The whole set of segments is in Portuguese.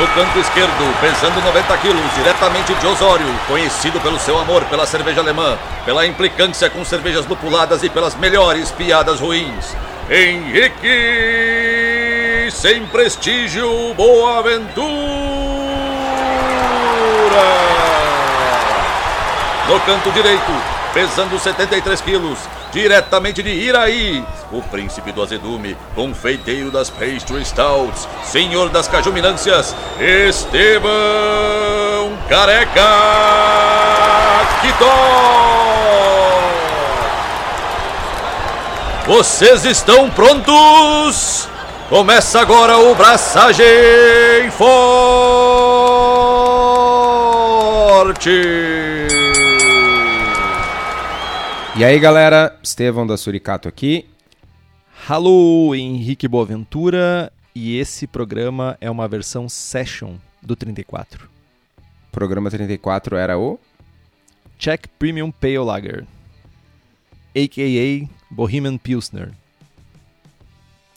No canto esquerdo, pesando 90 quilos, diretamente de Osório, conhecido pelo seu amor pela cerveja alemã, pela implicância com cervejas lupuladas e pelas melhores piadas ruins. Henrique sem prestígio, Boaventura. No canto direito, pesando 73 quilos, diretamente de Iraí, o príncipe do azedume, confeiteiro das pastry stouts, senhor das cajuminâncias, Estevão Careca Quitó. Vocês estão prontos? Começa agora o Braçagem Forte! E aí galera, Estevão da Suricato aqui. Alô, Henrique Boaventura, e esse programa é uma versão session do 34. Programa 34 era o Czech Premium Pale Lager, a.k.a. Bohemian Pilsner.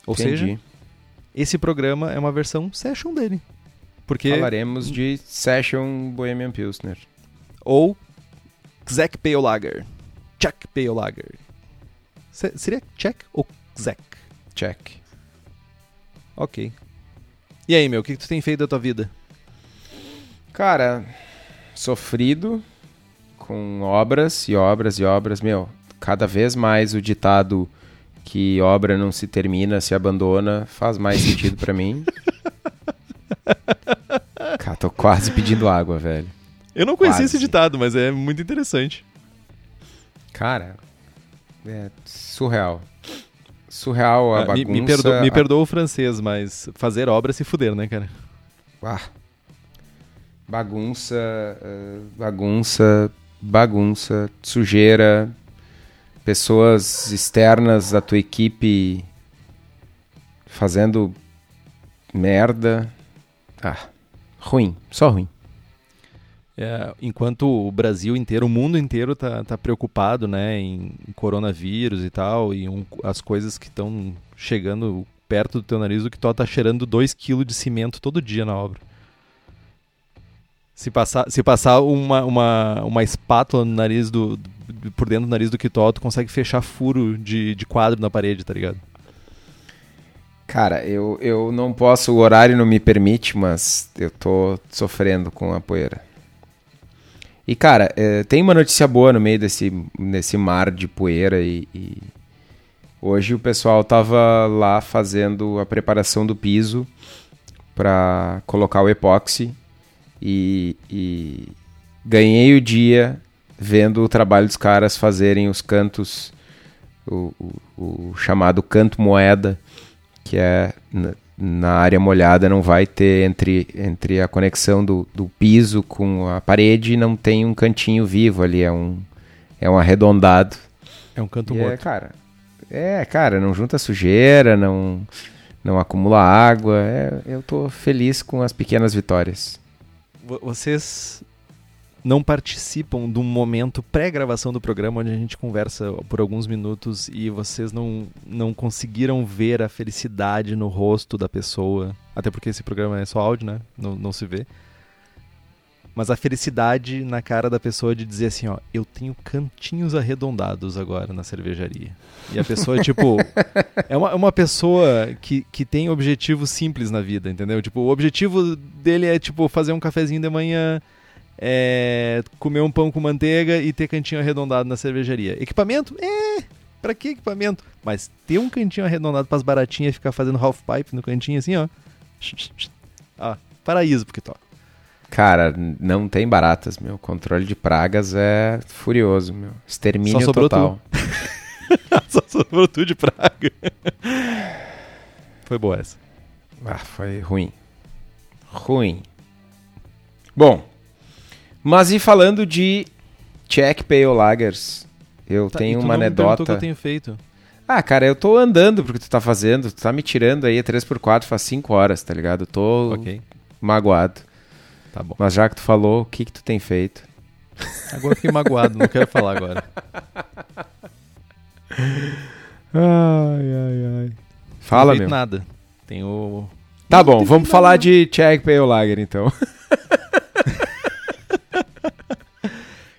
Ou Entendi. seja, esse programa é uma versão session dele. Porque Falaremos de Session Bohemian Pilsner. ou Czech Pale Lager. Czech Pale Lager. Se- seria Czech ou Czech? Check. Ok. E aí, meu, o que, que tu tem feito da tua vida? Cara, sofrido com obras e obras e obras. Meu, cada vez mais o ditado que obra não se termina, se abandona, faz mais sentido pra mim. Cara, tô quase pedindo água, velho. Eu não conhecia esse ditado, mas é muito interessante. Cara, é surreal. Surreal a Ah, bagunça. me, me, perdoa, me a- perdoa o francês, mas fazer obra é se fuder, né, cara? Ah, bagunça, eh, bagunça, bagunça, sujeira, pessoas externas da tua equipe fazendo merda. Ah, ruim, só ruim. É, enquanto o Brasil inteiro, o mundo inteiro tá, tá preocupado, né, em, coronavírus e tal, e um- as coisas que estão chegando perto do teu nariz, o que tá cheirando 2 kg de cimento todo dia na obra. Se passar, se passar uma, uma, uma espátula no nariz do, do- por dentro do nariz do Kitó, tu consegue fechar furo de, de quadro na parede, tá ligado? Cara, eu, eu não posso, o horário não me permite, mas eu tô sofrendo com a poeira. E, cara, eh, tem uma notícia boa no meio desse, desse mar de poeira e, e hoje o pessoal tava lá fazendo a preparação do piso para colocar o epóxi e, e ganhei o dia vendo o trabalho dos caras fazerem os cantos, o, o- o chamado canto moeda, que é na, área molhada não vai ter entre, entre a conexão do, do piso com a parede não tem um cantinho vivo ali é um é um arredondado É um canto E é, morto. cara é cara não junta sujeira não não acumula água é, eu tô feliz com as pequenas vitórias Vo- Vocês não participam de um momento pré-gravação do programa onde a gente conversa por alguns minutos e vocês não, não conseguiram ver a felicidade no rosto da pessoa. Até porque esse programa é só áudio, né? Não, não se vê. Mas a felicidade na cara da pessoa de dizer assim, ó, eu tenho cantinhos arredondados agora na cervejaria. E a pessoa, tipo, é uma, é uma pessoa que, que tem objetivos simples na vida, entendeu? Tipo, o objetivo dele é, tipo, fazer um cafezinho de manhã, é, comer um pão com manteiga e ter cantinho arredondado na cervejaria. Equipamento? É, pra que equipamento? Mas ter um cantinho arredondado pras baratinhas e ficar fazendo half pipe no cantinho assim, ó. Ó, paraíso porque toca. cara não tem baratas meu controle de pragas é furioso meu extermínio Só sobrou total Só sobrou tudo de praga. Foi boa essa. Ah, foi ruim. Ruim. Bom, mas e falando de Czech Pale Lagers, eu Tá, tenho uma não anedota. que eu tenho feito. Ah, cara, eu tô andando porque tu tá fazendo, tu tá me tirando aí a 3x4 faz 5 horas, tá ligado? Eu tô Ok, magoado. tá bom. Mas já que tu falou, o que que tu tem feito? Agora eu fiquei magoado, não quero falar agora. Ai, ai, ai. Não Fala, feito meu. nada. Tenho Tá bom, vamos falar de Czech Pale Lager então.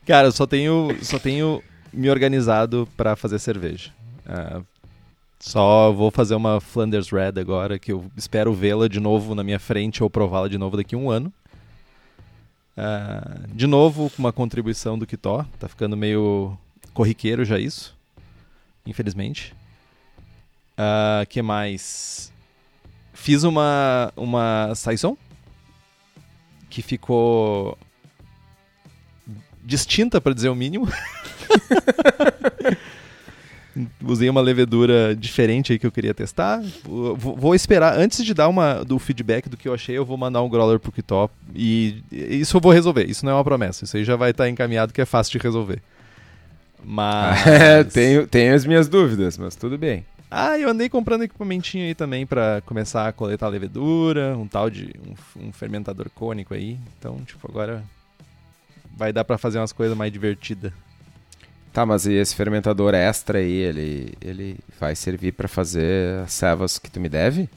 Cara, eu só tenho, só tenho me organizado para fazer cerveja. Uh, só vou fazer uma Flanders Red agora, que eu espero vê-la de novo na minha frente ou prová-la de novo daqui a um ano. Uh, de novo, com uma contribuição do Kitó. Tá ficando meio corriqueiro já isso. Infelizmente. Uh, que mais? Fiz uma, uma Saison. Que ficou distinta, para dizer o mínimo. Usei uma levedura diferente aí que eu queria testar. Vou, esperar, antes de dar uma, do feedback do que eu achei, eu vou mandar um growler pro Kitop. E isso eu vou resolver. Isso não é uma promessa. Isso aí já vai estar tá encaminhado que é fácil de resolver. Mas. É, tenho, tenho as minhas dúvidas, mas tudo bem. Ah, eu andei comprando equipamentinho aí também para começar a coletar levedura, um tal de um, um fermentador cônico aí. Então, tipo, agora vai dar para fazer umas coisas mais divertidas. Tá, mas e esse fermentador extra aí, ele, ele vai servir para fazer as cevas que tu me deve?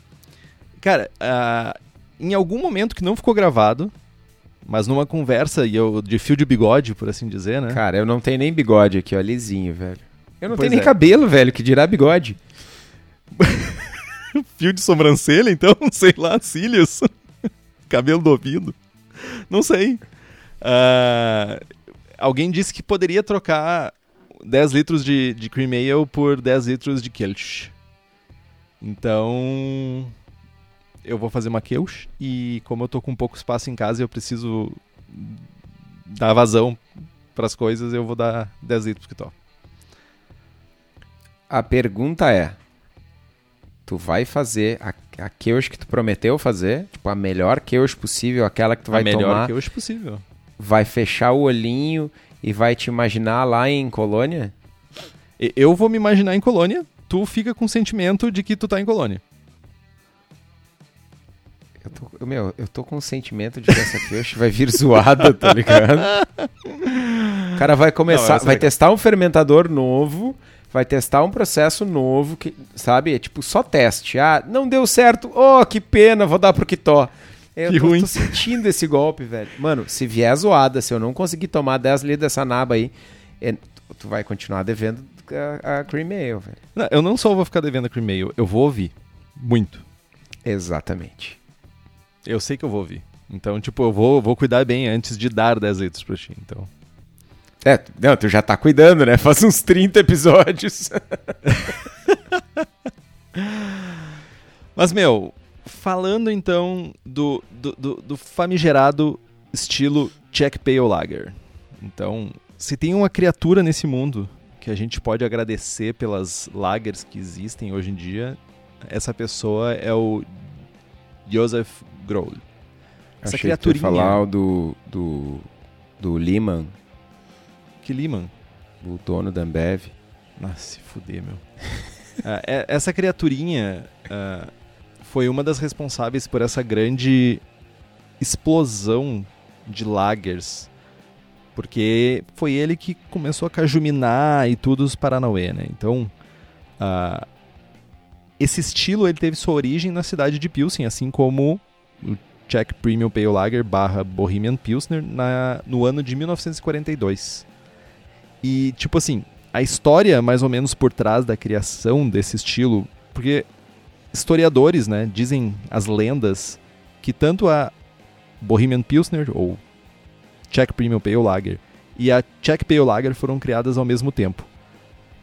Cara, uh, em algum momento que não ficou gravado, mas numa conversa e eu, de fio de bigode, por assim dizer, né? Cara, eu não tenho nem bigode aqui, ó, lisinho, velho. Eu não pois tenho nem é. cabelo, velho, que dirá bigode. fio de sobrancelha, então? Sei lá, cílios. cabelo do ouvido. Não sei. Uh, alguém disse que poderia trocar 10 litros de, de cream ale por 10 litros de Kelch. Então, eu vou fazer uma Kelch e como eu tô com pouco espaço em casa e eu preciso dar vazão para as coisas, eu vou dar 10 litros que tô. A pergunta é: tu vai fazer a, a Kelch que tu prometeu fazer? Tipo, a melhor Kelch possível, aquela que tu vai tomar. A melhor Kelch possível. Vai fechar o olhinho e vai te imaginar lá em Colônia? Eu vou me imaginar em Colônia, tu fica com o sentimento de que tu tá em Colônia. Eu tô, meu, eu tô com o sentimento de que essa peixe vai vir zoada, tá ligado? O cara vai começar, Não, vai testar um fermentador novo, vai testar um processo novo, que, sabe? É tipo só teste. Ah, não deu certo. Oh, que pena, vou dar pro Kitó. Eu que tô, ruim. tô sentindo esse golpe, velho. Mano, se vier zoada, se eu não conseguir tomar 10 litros dessa naba aí, é, tu vai continuar devendo a, a Cream Ale, velho. Não, eu não só vou ficar devendo a Cream Ale, eu vou ouvir. Muito. Exatamente. Eu sei que eu vou ouvir. Então, tipo, eu vou, vou cuidar bem antes de dar 10 litros pra ti, então... É, não, tu já tá cuidando, né? Faz uns 30 episódios. Mas, meu, falando então do, do, do, do famigerado estilo Czech Pale Lager. Então, se tem uma criatura nesse mundo que a gente pode agradecer pelas lagers que existem hoje em dia, essa pessoa é o Joseph Grohl. Essa Achei criaturinha. Que falar do, do, do Lehman. Que Lehman? O dono da Ambev. Nossa, se fuder, meu. uh, essa criaturinha uh, foi uma das responsáveis por essa grande explosão de lagers. Porque foi ele que começou a cajuminar e tudo os Paranauê, né? Então, uh, esse estilo ele teve sua origem na cidade de Pilsen, assim como o Czech Premium Pale Lager barra Bohemian Pilsner na, no ano de 1942. E, tipo assim, a história mais ou menos por trás da criação desse estilo, porque historiadores, né, dizem as lendas que tanto a Bohemian Pilsner ou Czech Premium Pale Lager e a Czech Pale Lager foram criadas ao mesmo tempo.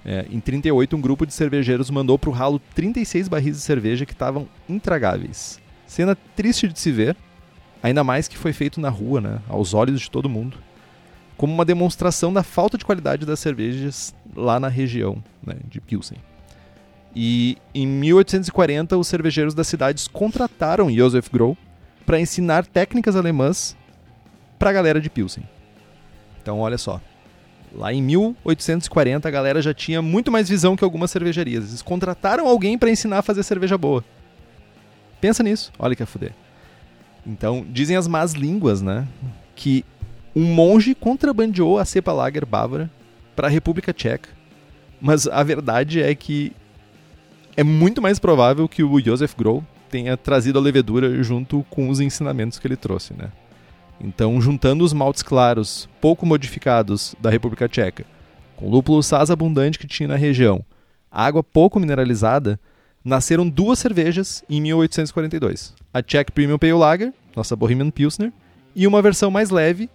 É, em 38, um grupo de cervejeiros mandou para o ralo 36 barris de cerveja que estavam intragáveis. Cena triste de se ver, ainda mais que foi feito na rua, né, aos olhos de todo mundo, como uma demonstração da falta de qualidade das cervejas lá na região né, de Pilsen. E em 1840, os cervejeiros das cidades contrataram Josef Groh para ensinar técnicas alemãs para a galera de Pilsen. Então, olha só. Lá em 1840, a galera já tinha muito mais visão que algumas cervejarias. Eles contrataram alguém para ensinar a fazer cerveja boa. Pensa nisso. Olha que a fuder. Então, dizem as más línguas, né? Que um monge contrabandeou a cepa lager bávara para a República Tcheca. Mas a verdade é que é muito mais provável que o Josef Grohl tenha trazido a levedura junto com os ensinamentos que ele trouxe, né? Então, juntando os maltes claros, pouco modificados da República Tcheca, com lúpulo saz abundante que tinha na região, água pouco mineralizada, nasceram duas cervejas em 1842. A Czech Premium Pale Lager, nossa Bohemian Pilsner, e uma versão mais leve,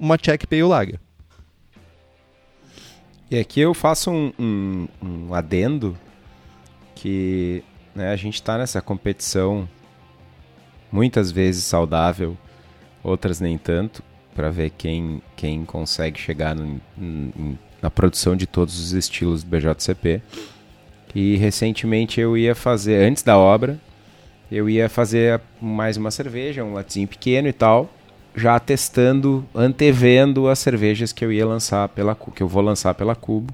uma Czech Pale Lager. E aqui eu faço um, um, um adendo que né, a gente está nessa competição muitas vezes saudável, outras nem tanto, para ver quem, quem consegue chegar no, no, na produção de todos os estilos do BJCP. E recentemente eu ia fazer, antes da obra, eu ia fazer mais uma cerveja, um latinho pequeno e tal, já testando, antevendo as cervejas que eu ia lançar pela que eu vou lançar pela Cubo.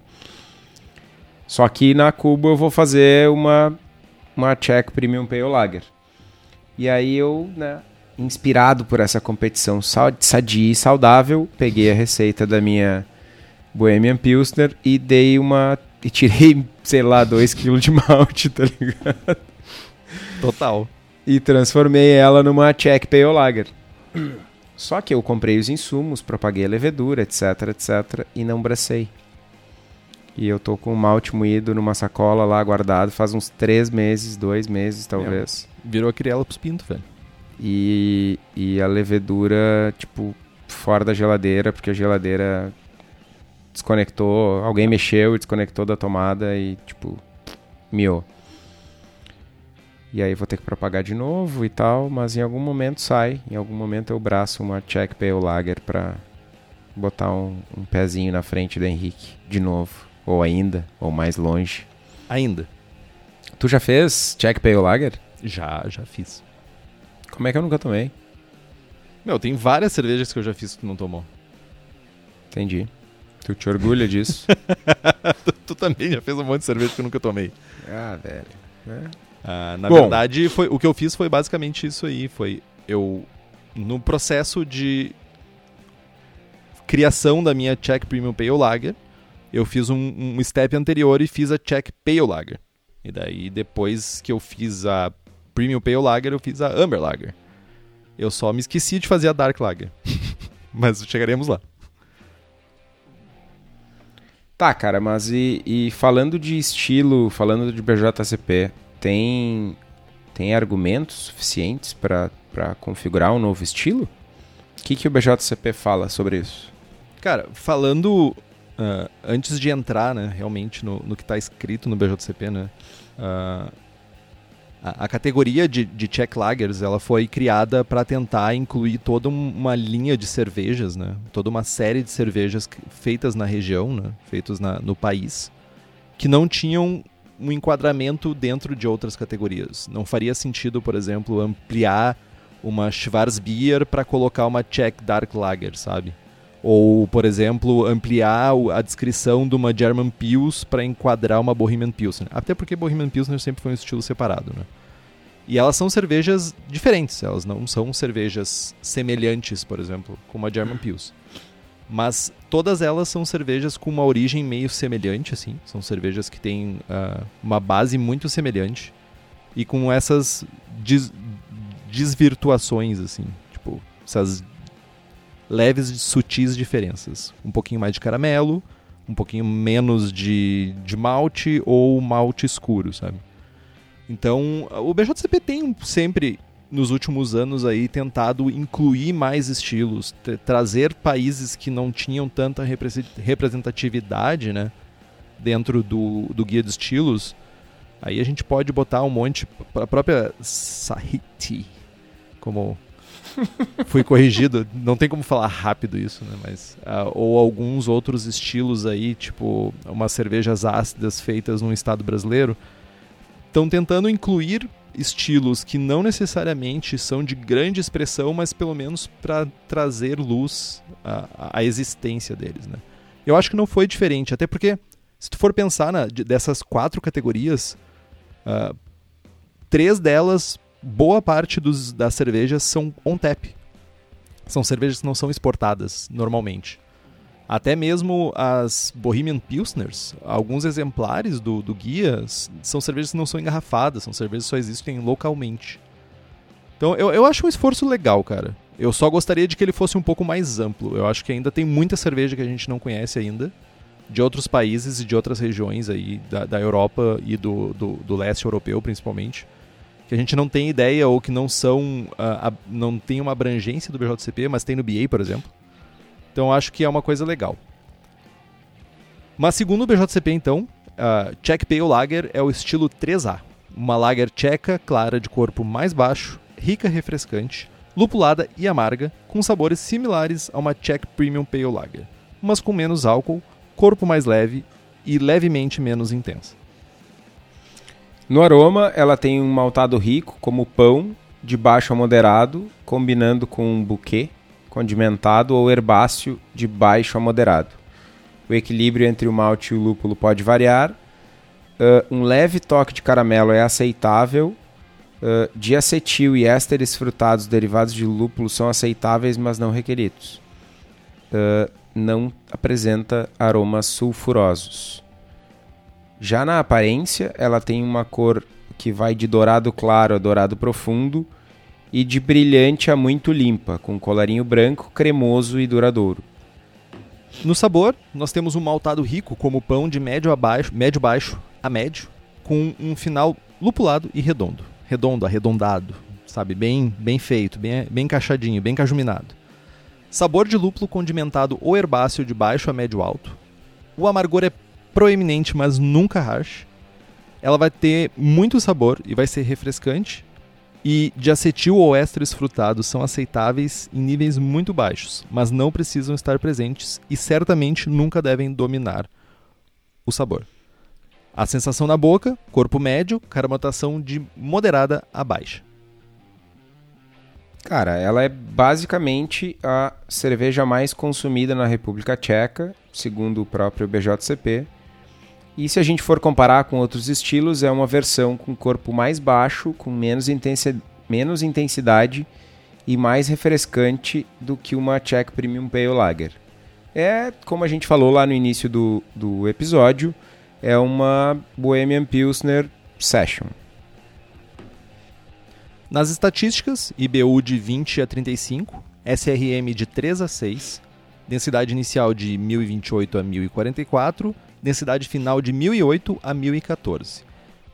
Só que na Cubo eu vou fazer uma uma Czech Premium Pale Lager. E aí eu, né, inspirado por essa competição sadia e saudável, peguei a receita da minha Bohemian Pilsner e dei uma e tirei, sei lá, 2 kg de malte, tá ligado? Total. E transformei ela numa Czech Pale Lager. Só que eu comprei os insumos, propaguei a levedura, etc, etc, e não bracei. E eu tô com o malte moído numa sacola lá guardado faz uns três meses, dois meses talvez. É, virou a criela pros pintos, velho. E, e a levedura, tipo, fora da geladeira, porque a geladeira desconectou, alguém mexeu e desconectou da tomada e, tipo, miou. E aí vou ter que propagar de novo e tal, mas em algum momento sai. Em algum momento eu braço uma Check Pale Lager pra botar um, um pezinho na frente do Henrique de novo. Ou ainda, ou mais longe. Ainda. Tu já fez Check Pale Lager? Já, já fiz. Como é que eu nunca tomei? Meu, tem várias cervejas que eu já fiz que tu não tomou. Entendi. Tu te orgulha disso? tu, tu, também já fez um monte de cerveja que eu nunca tomei. Ah, velho. É. Ah, na Bom, verdade, foi, o que eu fiz foi basicamente isso aí. Foi eu, no processo de criação da minha Czech Premium Pale Lager, eu fiz um, um step anterior e fiz a Czech Pale Lager. E daí, depois que eu fiz a Premium Pale Lager, eu fiz a Amber Lager. Eu só me esqueci de fazer a Dark Lager. Mas chegaremos lá. Tá, cara, mas e, e falando de estilo, falando de BJCP, tem, tem argumentos suficientes para configurar um novo estilo? O que, que o BJCP fala sobre isso? Cara, falando uh, antes de entrar né, realmente no, no que está escrito no BJCP, né, uh, a, a, categoria de, de Czech Lagers ela foi criada para tentar incluir toda uma linha de cervejas, né, toda uma série de cervejas feitas na região, né, feitas na, no país, que não tinham um enquadramento dentro de outras categorias. Não faria sentido, por exemplo, ampliar uma Schwarzbier para colocar uma Czech Dark Lager, sabe? Ou, por exemplo, ampliar a descrição de uma German Pils para enquadrar uma Bohemian Pilsner. Até porque Bohemian Pilsner sempre foi um estilo separado, né? E elas são cervejas diferentes, elas não são cervejas semelhantes, por exemplo, como a German Pils. Mas todas elas são cervejas com uma origem meio semelhante, assim. São cervejas que têm uh, uma base muito semelhante e com essas des desvirtuações, assim. Tipo, essas leves e sutis diferenças. Um pouquinho mais de caramelo, um pouquinho menos de, de malte ou malte escuro, sabe? Então, o BJCP tem sempre nos últimos anos aí tentado incluir mais estilos, trazer países que não tinham tanta representatividade, né, dentro do, do guia de estilos. Aí a gente pode botar um monte a própria Sahiti, como fui corrigido, não tem como falar rápido isso, né, mas uh, ou alguns outros estilos aí, tipo umas cervejas ácidas feitas num estado brasileiro, estão tentando incluir estilos que não necessariamente são de grande expressão, mas pelo menos para trazer luz à, à, existência deles, né? Eu acho que não foi diferente, até porque se tu for pensar na, de, dessas quatro categorias, uh, três delas, boa parte dos, das cervejas são on tap. São cervejas que não são exportadas normalmente. Até mesmo as Bohemian Pilsners, alguns exemplares do, do guia são cervejas que não são engarrafadas, são cervejas que só existem localmente. Então eu, eu acho um esforço legal, cara. Eu só gostaria de que ele fosse um pouco mais amplo. Eu acho que ainda tem muita cerveja que a gente não conhece ainda, de outros países e de outras regiões aí, da, da Europa e do, do, do leste europeu, principalmente, que a gente não tem ideia ou que não são. Uh, não tem uma abrangência do BJCP, mas tem no BA, por exemplo. Então acho que é uma coisa legal. Mas segundo o BJCP, então, uh, Czech Pale Lager é o estilo 3A. Uma lager tcheca, clara, de corpo mais baixo, rica refrescante, lupulada e amarga, com sabores similares a uma Czech Premium Pale Lager, mas com menos álcool, corpo mais leve e levemente menos intensa. No aroma, ela tem um maltado rico, como pão, de baixo a moderado, combinando com um buquê, condimentado ou herbáceo, de baixo a moderado. O equilíbrio entre o malte e o lúpulo pode variar. Uh, um leve toque de caramelo é aceitável. Uh, diacetil e ésteres frutados derivados de lúpulo são aceitáveis, mas não requeridos. Uh, não apresenta aromas sulfurosos. Já na aparência, ela tem uma cor que vai de dourado claro a dourado profundo e de brilhante a muito limpa, com colarinho branco, cremoso e duradouro. No sabor, nós temos um maltado rico, como pão de médio a baixo, médio baixo a médio, com um final lupulado e redondo. Redondo, arredondado, sabe? Bem, bem feito, bem, bem encaixadinho, bem cajuminado. Sabor de lúpulo condimentado ou herbáceo de baixo a médio alto. O amargor é proeminente, mas nunca harsh. Ela vai ter muito sabor e vai ser refrescante. E de acetil ou ésteres frutados são aceitáveis em níveis muito baixos, mas não precisam estar presentes e certamente nunca devem dominar o sabor. A sensação na boca, corpo médio, carbonatação de moderada a baixa. Cara, ela é basicamente a cerveja mais consumida na República Tcheca, segundo o próprio BJCP, e se a gente for comparar com outros estilos, é uma versão com corpo mais baixo, com menos, intensi menos intensidade e mais refrescante do que uma Czech Premium Pale Lager. É, como a gente falou lá no início do, do episódio, é uma Bohemian Pilsner Session. Nas estatísticas, IBU de 20 a 35, SRM de 3 a 6, densidade inicial de 1028 a 1044 densidade final de 1008 a 1014.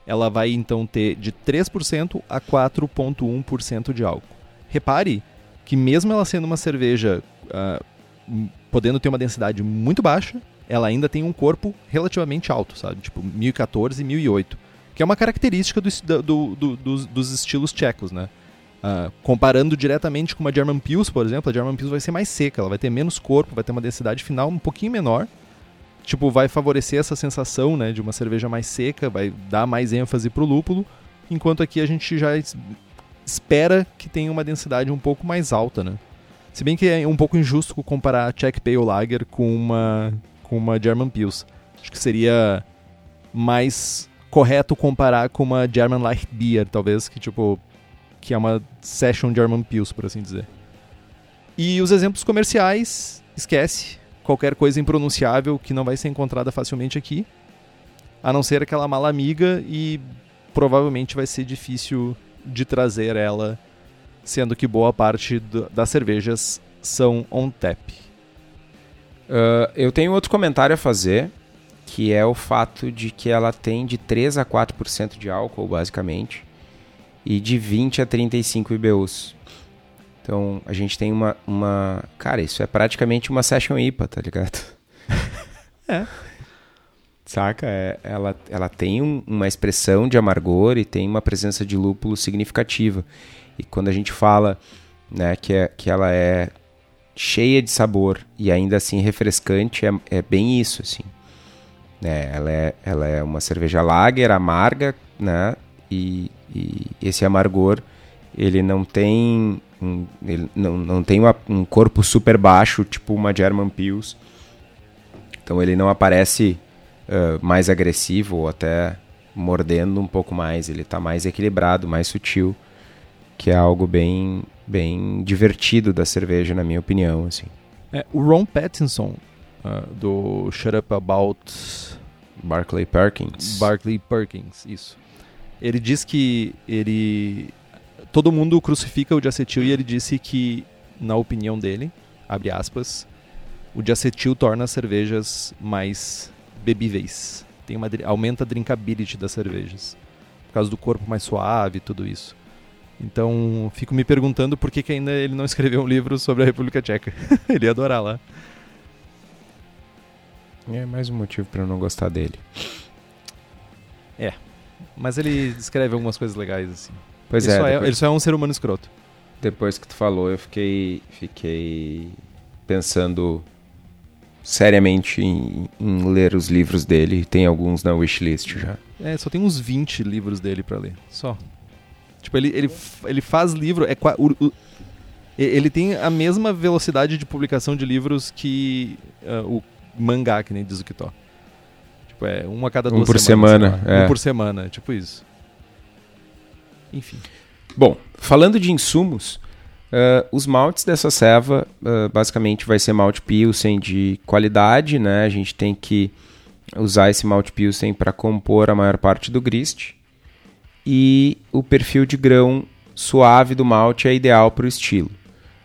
Ela vai então ter de 3% a 4,1% de álcool. Repare que, mesmo ela sendo uma cerveja uh, podendo ter uma densidade muito baixa, ela ainda tem um corpo relativamente alto, sabe? Tipo 1014 e 1008. Que é uma característica do, do, do, dos, dos, estilos tchecos, né? Uh, comparando diretamente com uma German Pils, por exemplo, a German Pils vai ser mais seca, ela vai ter menos corpo, vai ter uma densidade final um pouquinho menor, tipo, vai favorecer essa sensação, né, de uma cerveja mais seca, vai dar mais ênfase pro lúpulo, enquanto aqui a gente já espera que tenha uma densidade um pouco mais alta, né? Se bem que é um pouco injusto comparar a Czech Pale Lager com uma com uma German Pils. Acho que seria mais correto comparar com uma German Light Beer, talvez, que tipo que é uma Session German Pils, por assim dizer. E os exemplos comerciais, esquece qualquer coisa impronunciável que não vai ser encontrada facilmente aqui, a não ser aquela mala amiga e provavelmente vai ser difícil de trazer ela, sendo que boa parte do, das cervejas são on tap. Uh, eu tenho outro comentário a fazer, que é o fato de que ela tem de 3 a 4% de álcool, basicamente, e de 20 a 35 IBUs. Então a gente tem uma, uma. Cara, isso é praticamente uma session IPA, tá ligado? é. Saca? É, ela, ela tem um, uma expressão de amargor e tem uma presença de lúpulo significativa. E quando a gente fala né, que, é, que ela é cheia de sabor e ainda assim refrescante, é, é bem isso, assim. É, ela, é, ela é uma cerveja lager, amarga, né? E, e esse amargor, ele não tem um, ele não, não tem uma, um corpo super baixo, tipo uma German Pils. Então ele não aparece uh, mais agressivo ou até mordendo um pouco mais. Ele está mais equilibrado, mais sutil, que é algo bem, bem divertido da cerveja, na minha opinião. Assim. É, o Ron Pattinson, uh, do Shut Up About... Barclay Perkins. Barclay Perkins, isso. Ele diz que ele todo mundo crucifica o diacetil e ele disse que, na opinião dele, abre aspas, o diacetil torna as cervejas mais bebíveis. Tem uma, aumenta a drinkability das cervejas. Por causa do corpo mais suave e tudo isso. Então, fico me perguntando por que, que ainda ele não escreveu um livro sobre a República Tcheca. ele ia adorar lá. É mais um motivo para eu não gostar dele. É. Mas ele escreve algumas coisas legais, assim. Pois ele é, Só depois, é. Ele só é um ser humano escroto. depois que tu falou, eu fiquei, fiquei pensando seriamente em, em ler os livros dele. Tem alguns na wishlist já. É, só tem uns 20 livros dele pra ler. Só. Tipo, ele, ele, ele faz livro. É, o- o- ele tem a mesma velocidade de publicação de livros que ah, o mangá, que nem diz o Kitó. Tipo, é um a cada Um duas por semanas, semana, é. Um por semana, tipo isso. Enfim. Bom, falando de insumos, ah, os maltes dessa ceva ah, basicamente vai ser malte pilsen de qualidade, né? A gente tem que usar esse malte pilsen para compor a maior parte do grist. E o perfil de grão suave do malte é ideal para o estilo.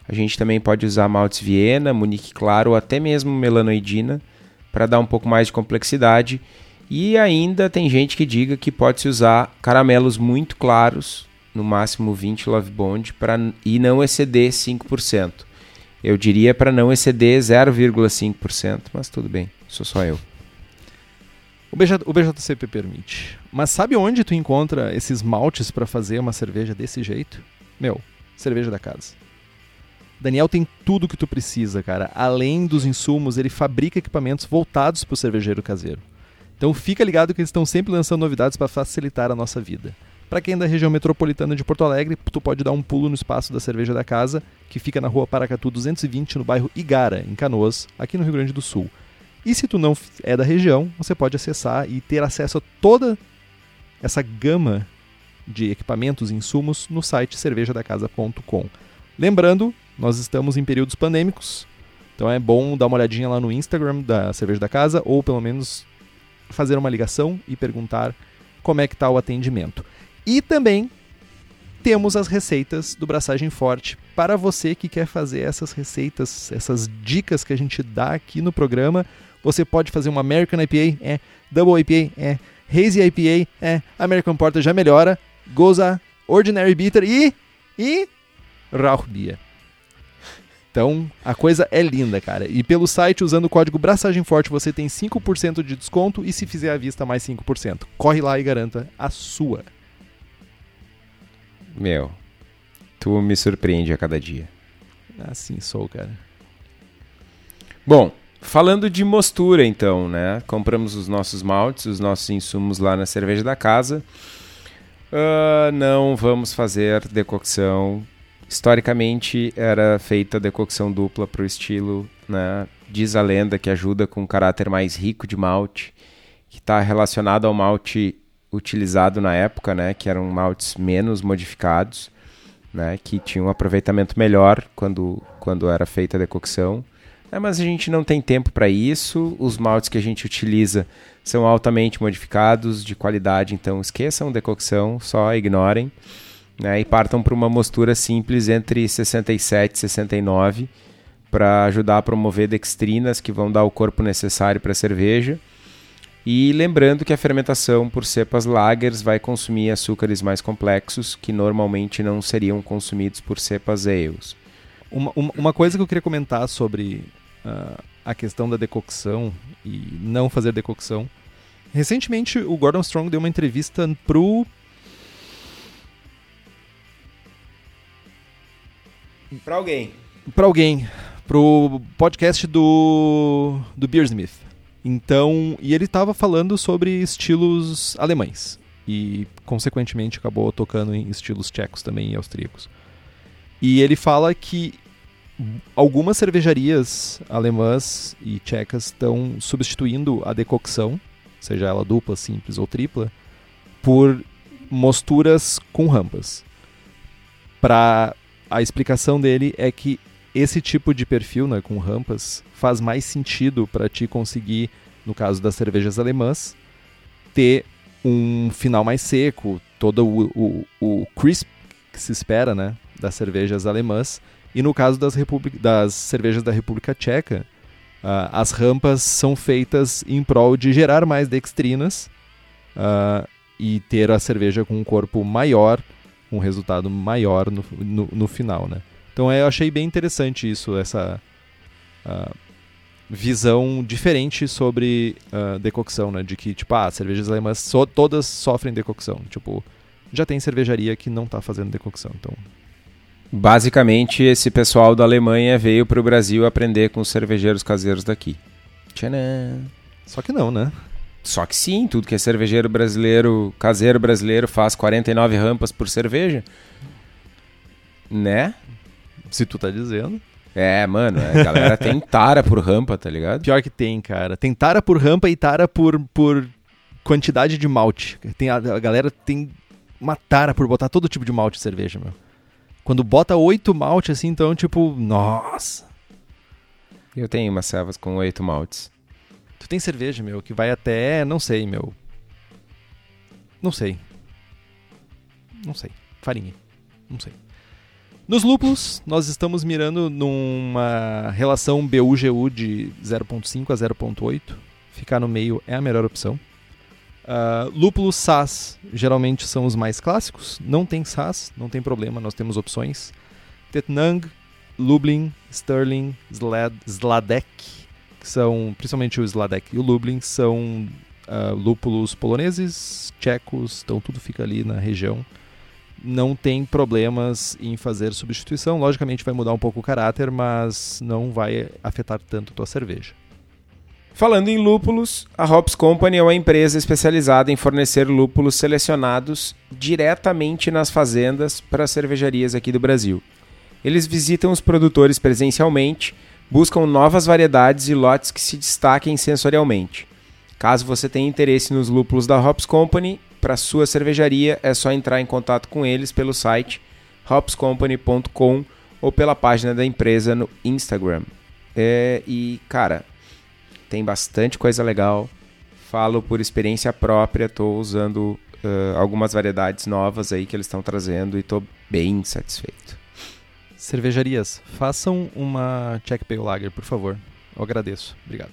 A gente também pode usar maltes Viena, Munique Claro ou até mesmo melanoidina para dar um pouco mais de complexidade. E ainda tem gente que diga que pode-se usar caramelos muito claros, no máximo 20 Love Bond, pra, e não exceder 5%. Eu diria para não exceder 0,5%, mas tudo bem, sou só eu. O, BJ, o BJCP permite. Mas sabe onde tu encontra esses maltes pra fazer uma cerveja desse jeito? Meu, cerveja da casa. Daniel tem tudo que tu precisa, cara. Além dos insumos, ele fabrica equipamentos voltados pro cervejeiro caseiro. Então fica ligado que eles estão sempre lançando novidades para facilitar a nossa vida. Para quem é da região metropolitana de Porto Alegre, tu pode dar um pulo no espaço da Cerveja da Casa, que fica na rua Paracatu 220, no bairro Igara, em Canoas, aqui no Rio Grande do Sul. E se tu não é da região, você pode acessar e ter acesso a toda essa gama de equipamentos e insumos no site cervejadacasa.com. Lembrando, nós estamos em períodos pandêmicos, então é bom dar uma olhadinha lá no Instagram da Cerveja da Casa ou pelo menos fazer uma ligação e perguntar como é que está o atendimento. E também temos as receitas do Braçagem Forte para você que quer fazer essas receitas, essas dicas que a gente dá aqui no programa. Você pode fazer uma American IPA, é, Double IPA, é, Hazy IPA, é, American Porter já melhora, Goza, Ordinary Bitter e e Rauchbier. Então, a coisa é linda, cara. E pelo site, usando o código Braçagem Forte, você tem 5% de desconto e se fizer à vista, mais 5%. Corre lá e garanta a sua. Meu, tu me surpreende a cada dia. Assim sou, cara. Bom, falando de mostura então, né? Compramos os nossos maltes, os nossos insumos lá na cerveja da casa. Ah, não vamos fazer decocção. Historicamente era feita decocção dupla para o estilo, né? Diz a lenda que ajuda com um caráter mais rico de malte, que está relacionado ao malte utilizado na época, né? Que eram maltes menos modificados, né? Que tinham um aproveitamento melhor quando, quando era feita a decocção. É, mas a gente não tem tempo para isso. Os maltes que a gente utiliza são altamente modificados, de qualidade, então esqueçam decocção, só ignorem. Né, e partam para uma mostura simples entre 67 e 69 para ajudar a promover dextrinas que vão dar o corpo necessário para a cerveja. E lembrando que a fermentação por cepas lagers vai consumir açúcares mais complexos que normalmente não seriam consumidos por cepas ales. Uma, uma, coisa que eu queria comentar sobre ah, a questão da decocção e não fazer decocção. Recentemente, o Gordon Strong deu uma entrevista pro. Para alguém. Pra alguém. Pro podcast do. do Beersmith. Então. E ele tava falando sobre estilos alemães. E, consequentemente, acabou tocando em estilos tchecos também e austríacos. E ele fala que algumas cervejarias alemãs e tchecas estão substituindo a decocção, seja ela dupla, simples ou tripla, por mosturas com rampas. Pra a explicação dele é que esse tipo de perfil, né, com rampas, faz mais sentido para ti conseguir, no caso das cervejas alemãs, ter um final mais seco, todo o, o, o crisp que se espera, né, das cervejas alemãs. E no caso das, das cervejas da República Tcheca, uh, as rampas são feitas em prol de gerar mais dextrinas uh, e ter a cerveja com um corpo maior, um resultado maior no, no, no final, né? Então eu achei bem interessante isso, essa uh, visão diferente sobre uh, decocção, né? De que, tipo, ah, cervejas alemãs so, todas sofrem decocção. Tipo, já tem cervejaria que não está fazendo decocção, então... Basicamente, esse pessoal da Alemanha veio para o Brasil aprender com os cervejeiros caseiros daqui. Tcharam! Só que não, né? Só que sim, tudo que é cervejeiro brasileiro, caseiro brasileiro faz 49 rampas por cerveja. Né? Se tu tá dizendo. É, mano, a galera tem tara por rampa, tá ligado? Pior que tem, cara. Tem tara por rampa e tara por, por quantidade de malte. Tem, a, a galera tem uma tara por botar todo tipo de malte de cerveja, meu. Quando bota oito malte assim, então, tipo, nossa. Eu tenho umas servas com oito maltes. Tem cerveja, meu, que vai até, não sei, meu. Não sei. Não sei. Farinha. Não sei. Nos lúpulos, nós estamos mirando numa relação BU-GU de 0.5 a 0.8. Ficar no meio é a melhor opção. Uh, lúpulos SAS geralmente são os mais clássicos. Não tem SAS, não tem problema, nós temos opções. Tetnang, Lublin, Sterling, Slad, Sladek, são, principalmente o Sladek e o Lublin, são uh, lúpulos poloneses, tchecos, então tudo fica ali na região não tem problemas em fazer substituição. Logicamente vai mudar um pouco o caráter, mas não vai afetar tanto a tua cerveja. Falando em lúpulos, a Hops Company é uma empresa especializada em fornecer lúpulos selecionados diretamente nas fazendas para as cervejarias aqui do Brasil. Eles visitam os produtores presencialmente, buscam novas variedades e lotes que se destaquem sensorialmente. Caso você tenha interesse nos lúpulos da Hops Company, para sua cervejaria, é só entrar em contato com eles pelo site hopscompany.com ou pela página da empresa no Instagram. É, e, cara, tem bastante coisa legal. Falo por experiência própria, estou usando uh, algumas variedades novas aí que eles estão trazendo e estou bem satisfeito. Cervejarias, façam uma Check Pale Lager, por favor. Eu agradeço. Obrigado.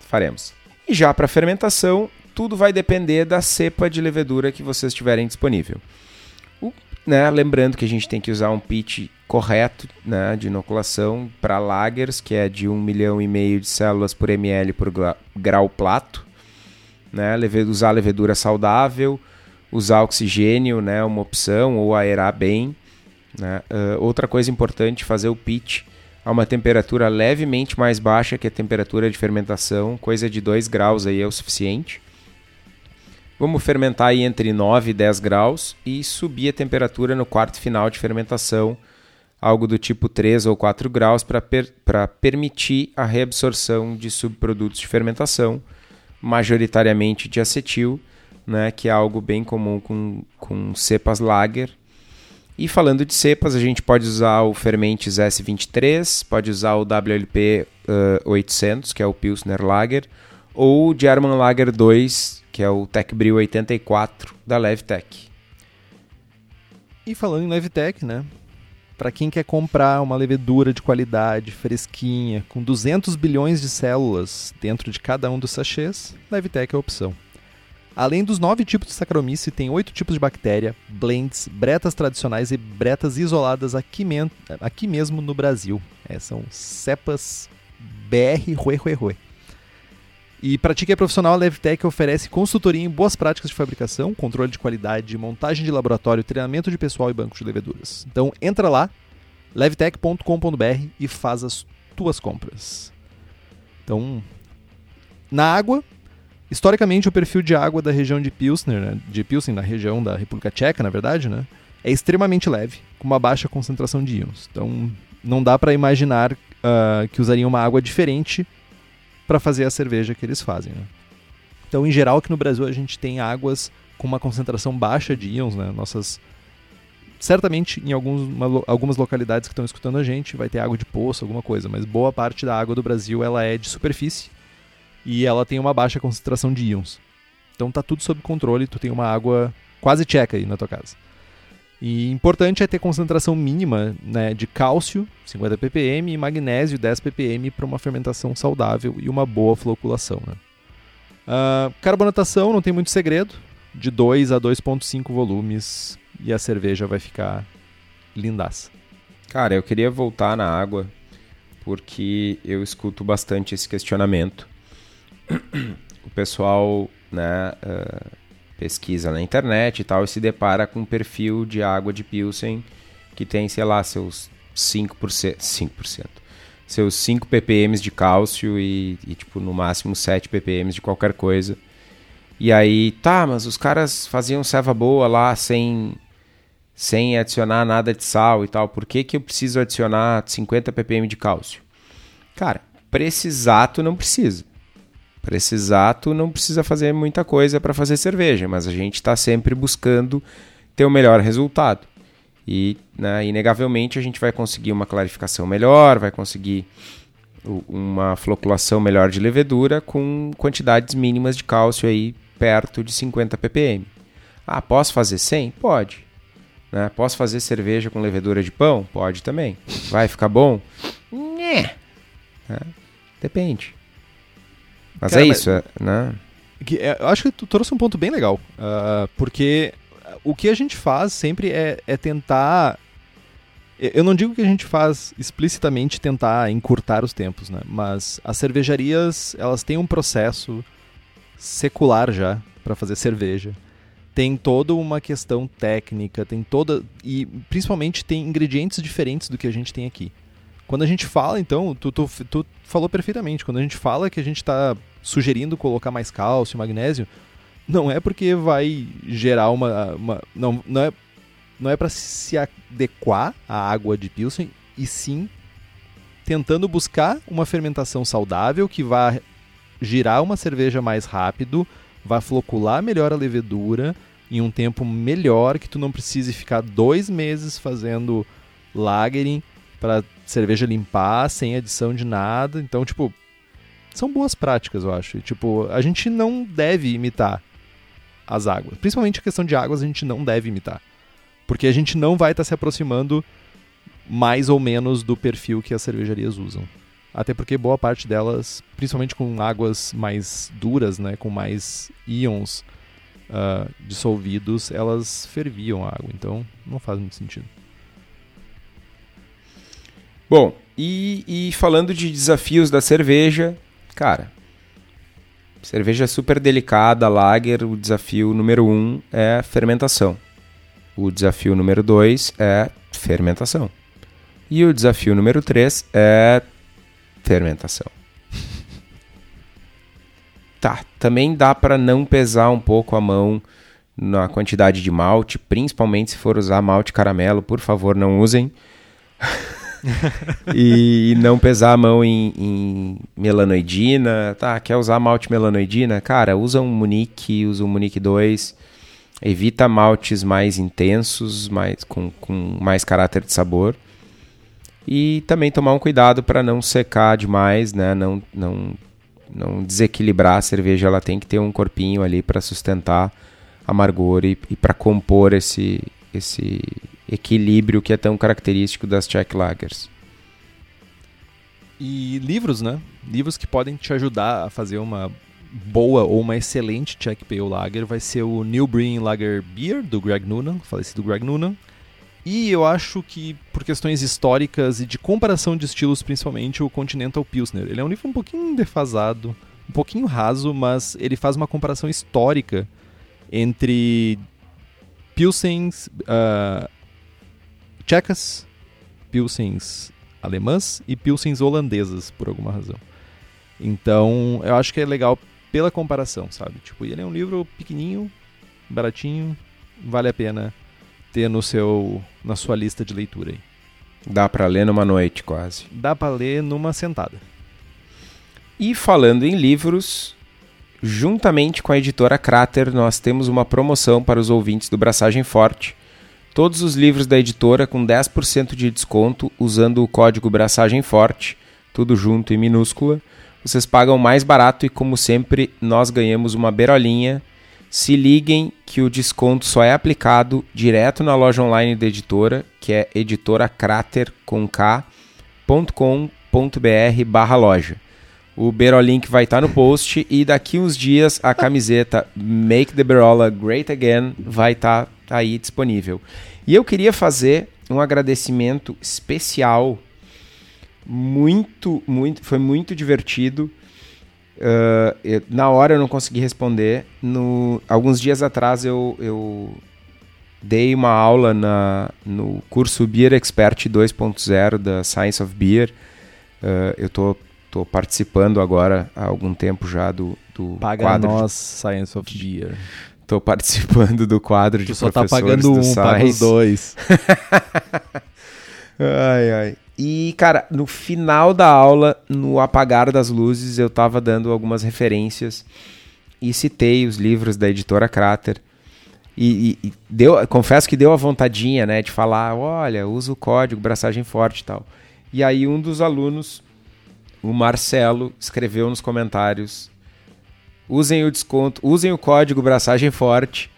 Faremos. E já para fermentação, tudo vai depender da cepa de levedura que vocês tiverem disponível. O, né, lembrando que a gente tem que usar um pitch correto né, de inoculação para lagers, que é de 1 milhão e meio de células por ml por grau plato. Né, usar levedura saudável, usar oxigênio, né, uma opção, ou aerar bem. Né. Uh, outra coisa importante, fazer o pitch a uma temperatura levemente mais baixa que a temperatura de fermentação, coisa de 2 graus aí é o suficiente. Vamos fermentar aí entre 9 e 10 graus e subir a temperatura no quarto final de fermentação, algo do tipo 3 ou 4 graus, para per permitir a reabsorção de subprodutos de fermentação, majoritariamente de acetil, né, que é algo bem comum com, com cepas lager. E falando de cepas, a gente pode usar o Fermentes S23, pode usar o WLP uh, 800, que é o Pilsner Lager, ou o German Lager 2, que é o Tech Brew 84 da Levtech. E falando em Levtech, né? Para quem quer comprar uma levedura de qualidade, fresquinha, com 200 bilhões de células dentro de cada um dos sachês, Levtech é a opção. Além dos nove tipos de Saccharomyces, tem oito tipos de bactéria, blends, bretas tradicionais e bretas isoladas aqui, aqui mesmo no Brasil. É, são cepas BR Rue Rue Rue. E para ti que é profissional, a LevTech oferece consultoria em boas práticas de fabricação, controle de qualidade, montagem de laboratório, treinamento de pessoal e bancos de leveduras. Então entra lá, levtech.com.br e faz as tuas compras. Então, na água, historicamente o perfil de água da região de Pilsner, né, de Pilsen, na região da República Tcheca, na verdade, né, é extremamente leve, com uma baixa concentração de íons. Então, não dá para imaginar uh, que usariam uma água diferente para fazer a cerveja que eles fazem. Né? Então, em geral, aqui no Brasil a gente tem águas com uma concentração baixa de íons, né? Nossas certamente em alguns, uma, algumas localidades que estão escutando a gente vai ter água de poço, alguma coisa, mas boa parte da água do Brasil ela é de superfície e ela tem uma baixa concentração de íons. Então tá tudo sob controle, tu tem uma água quase tcheca aí na tua casa. E importante é ter concentração mínima né, de cálcio, 50 ppm, e magnésio, 10 ppm, para uma fermentação saudável e uma boa floculação. Né? Uh, carbonatação não tem muito segredo, de 2 a 2,5 volumes, e a cerveja vai ficar lindaça. Cara, eu queria voltar na água, porque eu escuto bastante esse questionamento. O pessoal, né, uh, pesquisa na internet e tal e se depara com um perfil de água de Pilsen que tem, sei lá, seus 5%, 5% seus 5 ppm de cálcio e, e, tipo, no máximo 7 ppm de qualquer coisa. E aí, tá, mas os caras faziam serva boa lá sem sem adicionar nada de sal e tal. Por que, que eu preciso adicionar 50 ppm de cálcio? Cara, precisar tu não precisa. Para esse exato, não precisa fazer muita coisa para fazer cerveja, mas a gente está sempre buscando ter o melhor resultado. E, né, inegavelmente, a gente vai conseguir uma clarificação melhor, vai conseguir uma floculação melhor de levedura com quantidades mínimas de cálcio aí perto de 50 ppm. Ah, posso fazer 100? Pode. Né? Posso fazer cerveja com levedura de pão? Pode também. Vai ficar bom? Né? Depende. Mas Cara, é isso, mas... É, né? É, eu acho que tu trouxe um ponto bem legal. Uh, porque o que a gente faz sempre é, é tentar. Eu não digo que a gente faz explicitamente tentar encurtar os tempos, né? Mas as cervejarias, elas têm um processo secular já para fazer cerveja. Tem toda uma questão técnica, tem toda. E principalmente tem ingredientes diferentes do que a gente tem aqui. Quando a gente fala, então, tu, tu, tu falou perfeitamente, quando a gente fala que a gente está sugerindo colocar mais cálcio, magnésio, não é porque vai gerar uma. uma não, não é, não é para se adequar à água de Pilsen, e sim tentando buscar uma fermentação saudável que vá girar uma cerveja mais rápido, vá flocular melhor a levedura em um tempo melhor, que tu não precise ficar dois meses fazendo lagering para cerveja limpar sem adição de nada. Então, tipo, são boas práticas, eu acho. E, tipo, a gente não deve imitar as águas. Principalmente a questão de águas, a gente não deve imitar. Porque a gente não vai estar tá se aproximando mais ou menos do perfil que as cervejarias usam. Até porque boa parte delas, principalmente com águas mais duras, né, com mais íons uh, dissolvidos, elas ferviam a água. Então não faz muito sentido. Bom, e, e falando de desafios da cerveja, cara, cerveja super delicada, lager, o desafio número um é fermentação. O desafio número dois é fermentação. E o desafio número três é fermentação. tá, também dá para não pesar um pouco a mão na quantidade de malte, principalmente se for usar malte caramelo, por favor, não usem. e não pesar a mão em, em, melanoidina. Tá, quer usar malte melanoidina? Cara, usa um Munique, usa um Munique 2. Evita maltes mais intensos, mais, com, com mais caráter de sabor. E também tomar um cuidado para não secar demais, né? Não, não, não desequilibrar a cerveja. Ela tem que ter um corpinho ali para sustentar amargor e, e para compor esse, esse equilíbrio que é tão característico das Czech Lagers. E livros, né? Livros que podem te ajudar a fazer uma boa ou uma excelente Czech Pale Lager vai ser o New Brewing Lager Beer, do Greg Noonan, falecido Greg Noonan. E eu acho que, por questões históricas e de comparação de estilos, principalmente, o Continental Pilsner. Ele é um livro um pouquinho defasado, um pouquinho raso, mas ele faz uma comparação histórica entre Pilsens uh, tchecas, pilsens alemãs e pilsens holandesas, por alguma razão. Então, eu acho que é legal pela comparação, sabe? Tipo, ele é um livro pequenininho, baratinho, vale a pena ter no seu na sua lista de leitura aí. Dá para ler numa noite, quase. Dá para ler numa sentada. E falando em livros, juntamente com a editora Crater, nós temos uma promoção para os ouvintes do Braçagem Forte Todos os livros da editora com 10% de desconto usando o código Braçagem Forte, tudo junto e minúscula. Vocês pagam mais barato e, como sempre, nós ganhamos uma berolinha se liguem que o desconto só é aplicado direto na loja online da editora, que é editoracrater.com.br barra loja. O Berolink vai estar no post e daqui uns dias a camiseta Make the Berola Great Again vai estar aí disponível. E eu queria fazer um agradecimento especial, muito, muito, foi muito divertido. Uh, eu, na hora eu não consegui responder. No, alguns dias atrás eu, eu dei uma aula na, no curso Beer Expert 2.0 da Science of Beer. Uh, eu estou tô participando agora há algum tempo já do, do Paga quadro. nós, Science of Beer. Tô participando do quadro Tu de só tá professores pagando do um, paga os dois. Ai, ai. E, cara, no final da aula, no apagar das luzes, eu tava dando algumas referências e citei os livros da editora Crater. E, e- e deu, confesso que deu a vontadinha, né, de falar, olha, usa o código Braçagem Forte e tal. E aí um dos alunos, o Marcelo, escreveu nos comentários, usem o desconto, usem o código Braçagem Forte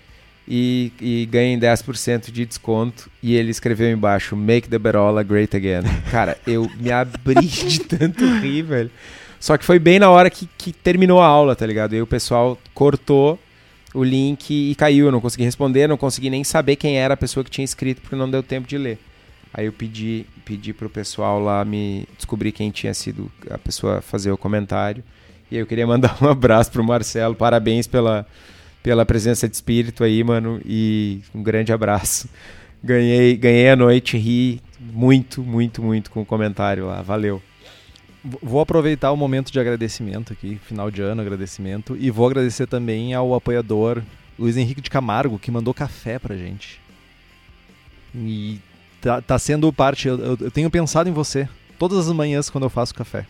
e, e ganhem 10% de desconto. E ele escreveu embaixo, Make the Berola Great Again. Cara, eu me abri de tanto rir, velho. Só que foi bem na hora que, que terminou a aula, tá ligado? E aí o pessoal cortou o link e caiu. Eu não consegui responder, não consegui nem saber quem era a pessoa que tinha escrito, porque não deu tempo de ler. Aí eu pedi, pedi pro pessoal lá me descobrir quem tinha sido a pessoa fazer o comentário. E eu queria mandar um abraço pro Marcelo. Parabéns pela, pela presença de espírito aí, mano. E um grande abraço. Ganhei, ganhei a noite, ri muito, muito, muito com o comentário lá. Valeu. Vou aproveitar o momento de agradecimento aqui, final de ano, agradecimento, e vou agradecer também ao apoiador Luiz Henrique de Camargo, que mandou café pra gente. E tá, tá sendo parte. Eu- eu tenho pensado em você todas as manhãs quando eu faço café.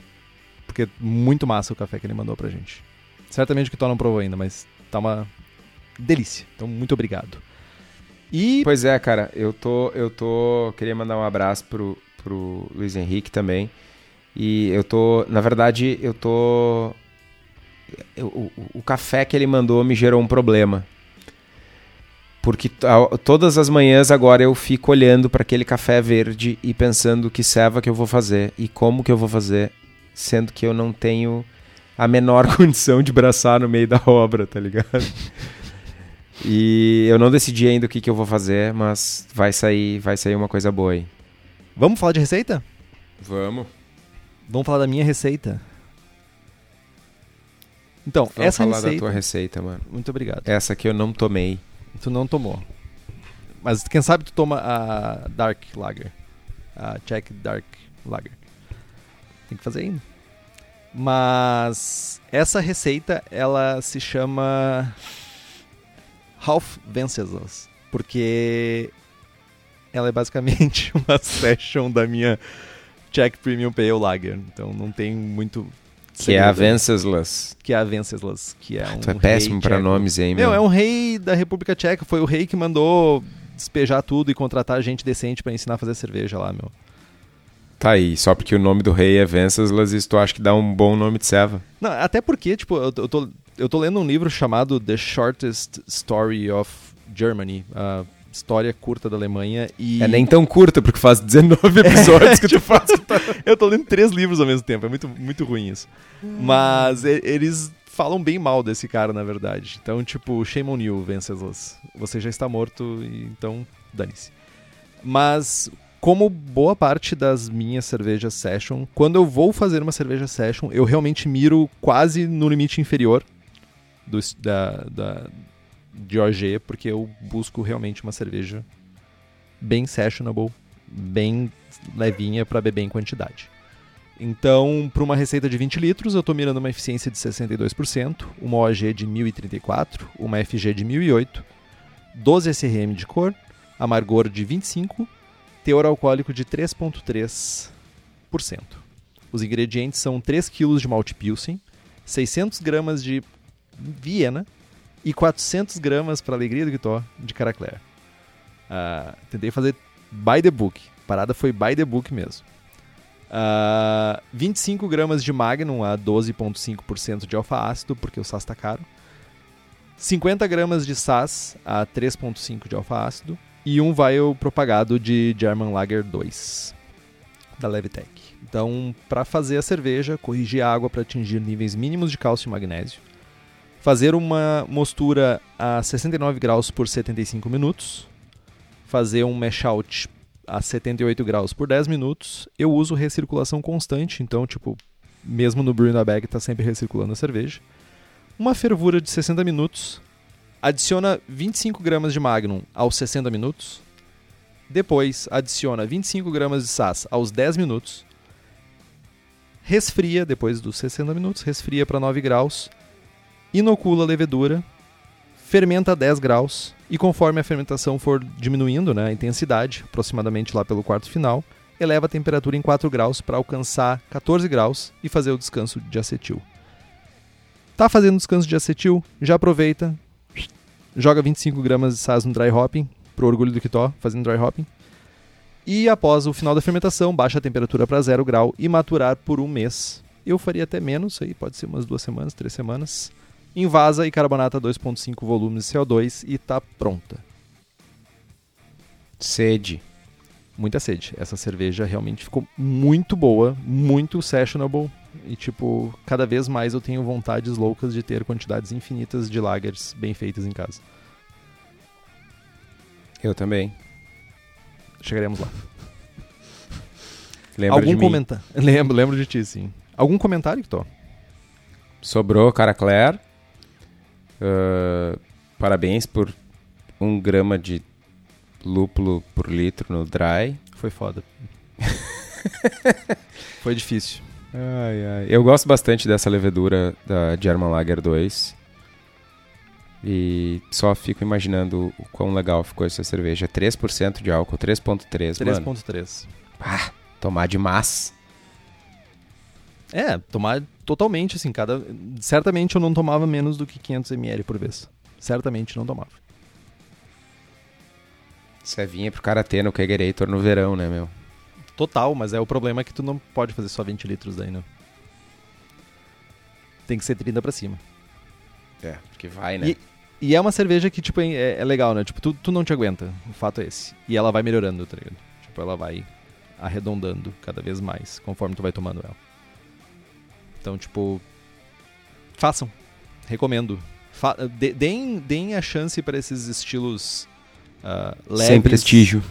Porque é muito massa o café que ele mandou pra gente. Certamente que tu não provou ainda, mas tá uma delícia. Então, muito obrigado. E Pois é, cara, eu tô. Eu tô. Queria mandar um abraço pro, pro Luiz Henrique também. E eu tô. Na verdade, eu tô. eu- o, o- café que ele mandou me gerou um problema. Porque to- todas as manhãs agora eu fico olhando para aquele café verde e pensando que serva que eu vou fazer e como que eu vou fazer, sendo que eu não tenho a menor condição de braçar no meio da obra, tá ligado? E eu não decidi ainda o que, que eu vou fazer, mas vai sair, vai sair uma coisa boa aí. vamos falar de receita? Vamos. Vamos falar da minha receita. Então, Vamos essa falar receita. da tua receita, mano. Muito obrigado. Essa que eu não tomei. Tu não tomou. Mas quem sabe tu toma a Dark Lager. A Czech Dark Lager. Tem que fazer ainda. Mas essa receita, ela se chama Half Venceslas. Porque ela é basicamente uma session da minha Czech Premium Pale Lager. Então não tem muito... Que é a. Venceslas. Que é a Venceslas. Que é um Tu é péssimo tcheco. nomes aí, Meu, meu. é um rei da República Tcheca. Foi o rei que mandou despejar tudo e contratar gente decente pra ensinar a fazer cerveja lá, meu. Tá aí, só porque o nome do rei é Venceslas, isso tu acha que dá um bom nome de serva? Não, até porque, tipo, eu, tô- eu tô, eu tô lendo um livro chamado The Shortest Story of Germany, a história curta da Alemanha, e É nem tão curta, porque faz 19 episódios que tu faz. eu tô lendo três livros ao mesmo tempo, é muito, muito ruim isso. Mas eles falam bem mal desse cara, na verdade. Então, tipo, shame on you, Venceslas. Você já está morto, então dane-se. Mas, como boa parte das minhas cervejas session, quando eu vou fazer uma cerveja session, eu realmente miro quase no limite inferior do, da, da, de OG, porque eu busco realmente uma cerveja bem sessionable, bem levinha para beber em quantidade. Então, para uma receita de 20 litros, eu estou mirando uma eficiência de 62%, uma OG de 1034, uma FG de 1008, 12 SRM de cor, amargor de 25, teor alcoólico de 3,3%. Os ingredientes são 3 kg de malte pilsen, 600 gramas de Viena e 400 gramas, para alegria do Guitó, de Caracler. Ah, tentei fazer by the book. A parada foi by the book mesmo. Ah, 25 gramas de Magnum a 12,5% de alfa ácido, porque o SAS tá caro. 50 gramas de SAS a 3.5 de alfa-ácido e um vial propagado de German Lager 2 da Levitec. Então, para fazer a cerveja, corrigir a água para atingir níveis mínimos de cálcio e magnésio, fazer uma mostura a 69 graus por 75 minutos, fazer um mash out a 78 graus por 10 minutos. Eu uso recirculação constante, então, tipo, mesmo no brew na bag está sempre recirculando a cerveja. Uma fervura de 60 minutos. Adiciona 25 gramas de Magnum aos 60 minutos. Depois adiciona 25 gramas de SAS aos 10 minutos. Resfria depois dos 60 minutos, resfria para 9 graus. Inocula a levedura. Fermenta a 10 graus. E conforme a fermentação for diminuindo, né, a intensidade, aproximadamente lá pelo quarto final, eleva a temperatura em 4 graus para alcançar 14 graus e fazer o descanso de acetil. Tá fazendo descanso de acetil? Já aproveita, joga 25 gramas de SAS no dry hopping, pro orgulho do Kitó, fazendo dry hopping. E após o final da fermentação, baixa a temperatura para 0 grau e maturar por um mês. Eu faria até menos, aí pode ser umas duas semanas, três semanas. Invasa e carbonata 2.5 volumes de CO2 e tá pronta. Sede. Muita sede. Essa cerveja realmente ficou muito boa, muito sessionable. E, tipo, cada vez mais eu tenho vontades loucas de ter quantidades infinitas de lagers bem feitas em casa. Eu também. Chegaremos lá. Lembra Algum de comentário? Lembro, lembro de ti, sim. Algum comentário, Kitó? Sobrou, cara Claire. Ah, parabéns por um grama de lúpulo por litro no dry. Foi foda. Foi difícil. Ai, ai. Eu gosto bastante dessa levedura da German Lager 2. E só fico imaginando o quão legal ficou essa cerveja. 3% de álcool, 3.3, mano. 3.3. Ah, tomar demais. É, tomar totalmente, assim, cada... Certamente eu não tomava menos do que 500ml por vez. Certamente não tomava. Cevinha pro cara ter no Kegerator no verão, né, meu? Total, mas é o problema é que tu não pode fazer só 20 litros daí, né? Tem que ser 30 pra cima. É, porque vai, né? E, e é uma cerveja que, tipo, é, é legal, né? Tipo, tu, tu não te aguenta. O fato é esse. E ela vai melhorando, tá ligado? Tipo, ela vai arredondando cada vez mais conforme tu vai tomando ela. Então, tipo, façam. Recomendo. Fa de- deem, deem a chance para esses estilos ah, leves. Sem prestígio.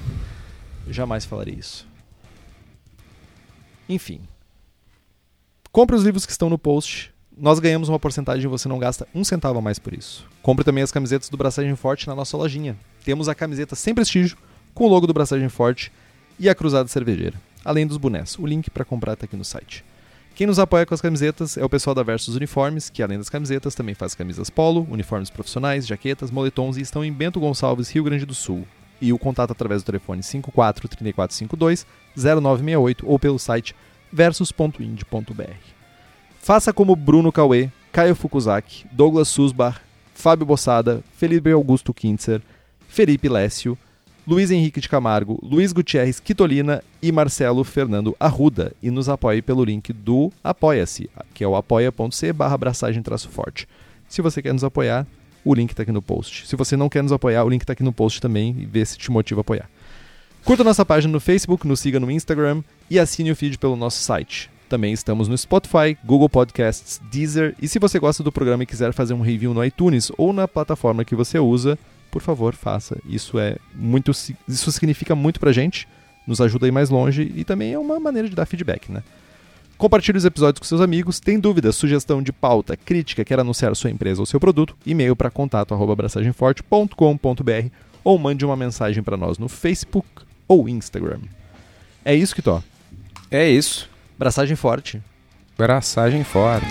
Jamais falarei isso. Enfim. Compre os livros que estão no post. Nós ganhamos uma porcentagem e você não gasta um centavo a mais por isso. Compre também as camisetas do Braçagem Forte na nossa lojinha. Temos a camiseta sem prestígio, com o logo do Braçagem Forte e a cruzada cervejeira. Além dos bonés. O link para comprar está aqui no site. Quem nos apoia com as camisetas é o pessoal da Versus Uniformes, que além das camisetas também faz camisas polo, uniformes profissionais, jaquetas, moletons e estão em Bento Gonçalves, Rio Grande do Sul. E o contato através do telefone 54 3452 0968 ou pelo site versus.ind.br. Faça como Bruno Cauê, Caio Fukuzaki, Douglas Susbar, Fábio Bossada, Felipe Augusto Kintzer, Felipe Lécio, Luiz Henrique de Camargo, Luiz Gutierrez Quitolina e Marcelo Fernando Arruda e nos apoie pelo link do Apoia-se, que é o apoia.c barra forte. Se você quer nos apoiar, o link está aqui no post. Se você não quer nos apoiar, o link está aqui no post também e vê se te motiva a apoiar. Curta nossa página no Facebook, nos siga no Instagram e assine o feed pelo nosso site. Também estamos no Spotify, Google Podcasts, Deezer e se você gosta do programa e quiser fazer um review no iTunes ou na plataforma que você usa, por favor, faça. Isso é muito isso significa muito pra gente, nos ajuda a ir mais longe e também é uma maneira de dar feedback, né? Compartilhe os episódios com seus amigos. Tem dúvida, sugestão de pauta, crítica, quer anunciar sua empresa ou seu produto? E-mail para contato@abraçagemforte.com.br ou mande uma mensagem para nós no Facebook ou Instagram. É isso que tô. É isso. Braçagem forte. Braçagem fora.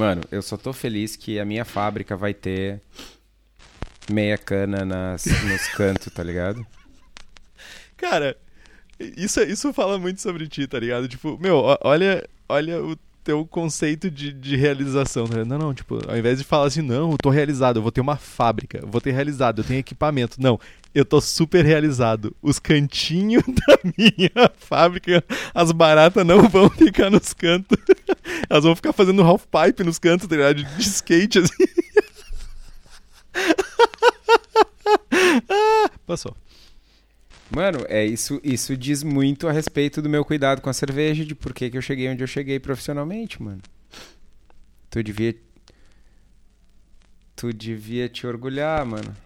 Mano, eu só tô feliz que a minha fábrica vai ter meia cana nas, nos cantos, tá ligado? Cara, isso, isso fala muito sobre ti, tá ligado? Tipo, meu, olha, olha o teu conceito de, de realização. Né? Não, não, tipo, ao invés de falar assim, não, eu tô realizado, eu vou ter uma fábrica, vou ter realizado, eu tenho equipamento. Não, eu tô super realizado. Os cantinhos da minha fábrica, as baratas não vão ficar nos cantos. Elas vão ficar fazendo half pipe nos cantos, tá ligado? De skate, assim. ah, passou. Mano, é isso, isso diz muito a respeito do meu cuidado com a cerveja, de por que, eu cheguei onde eu cheguei profissionalmente, mano. Tu devia. Tu devia te orgulhar, mano.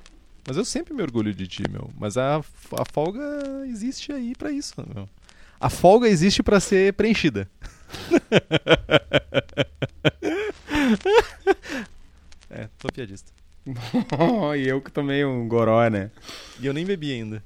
Mas eu sempre me orgulho de ti, meu. Mas a, a folga existe aí para isso, meu. A folga existe para ser preenchida. é, tô piadista. e eu que tomei um goró, né? E eu nem bebi ainda.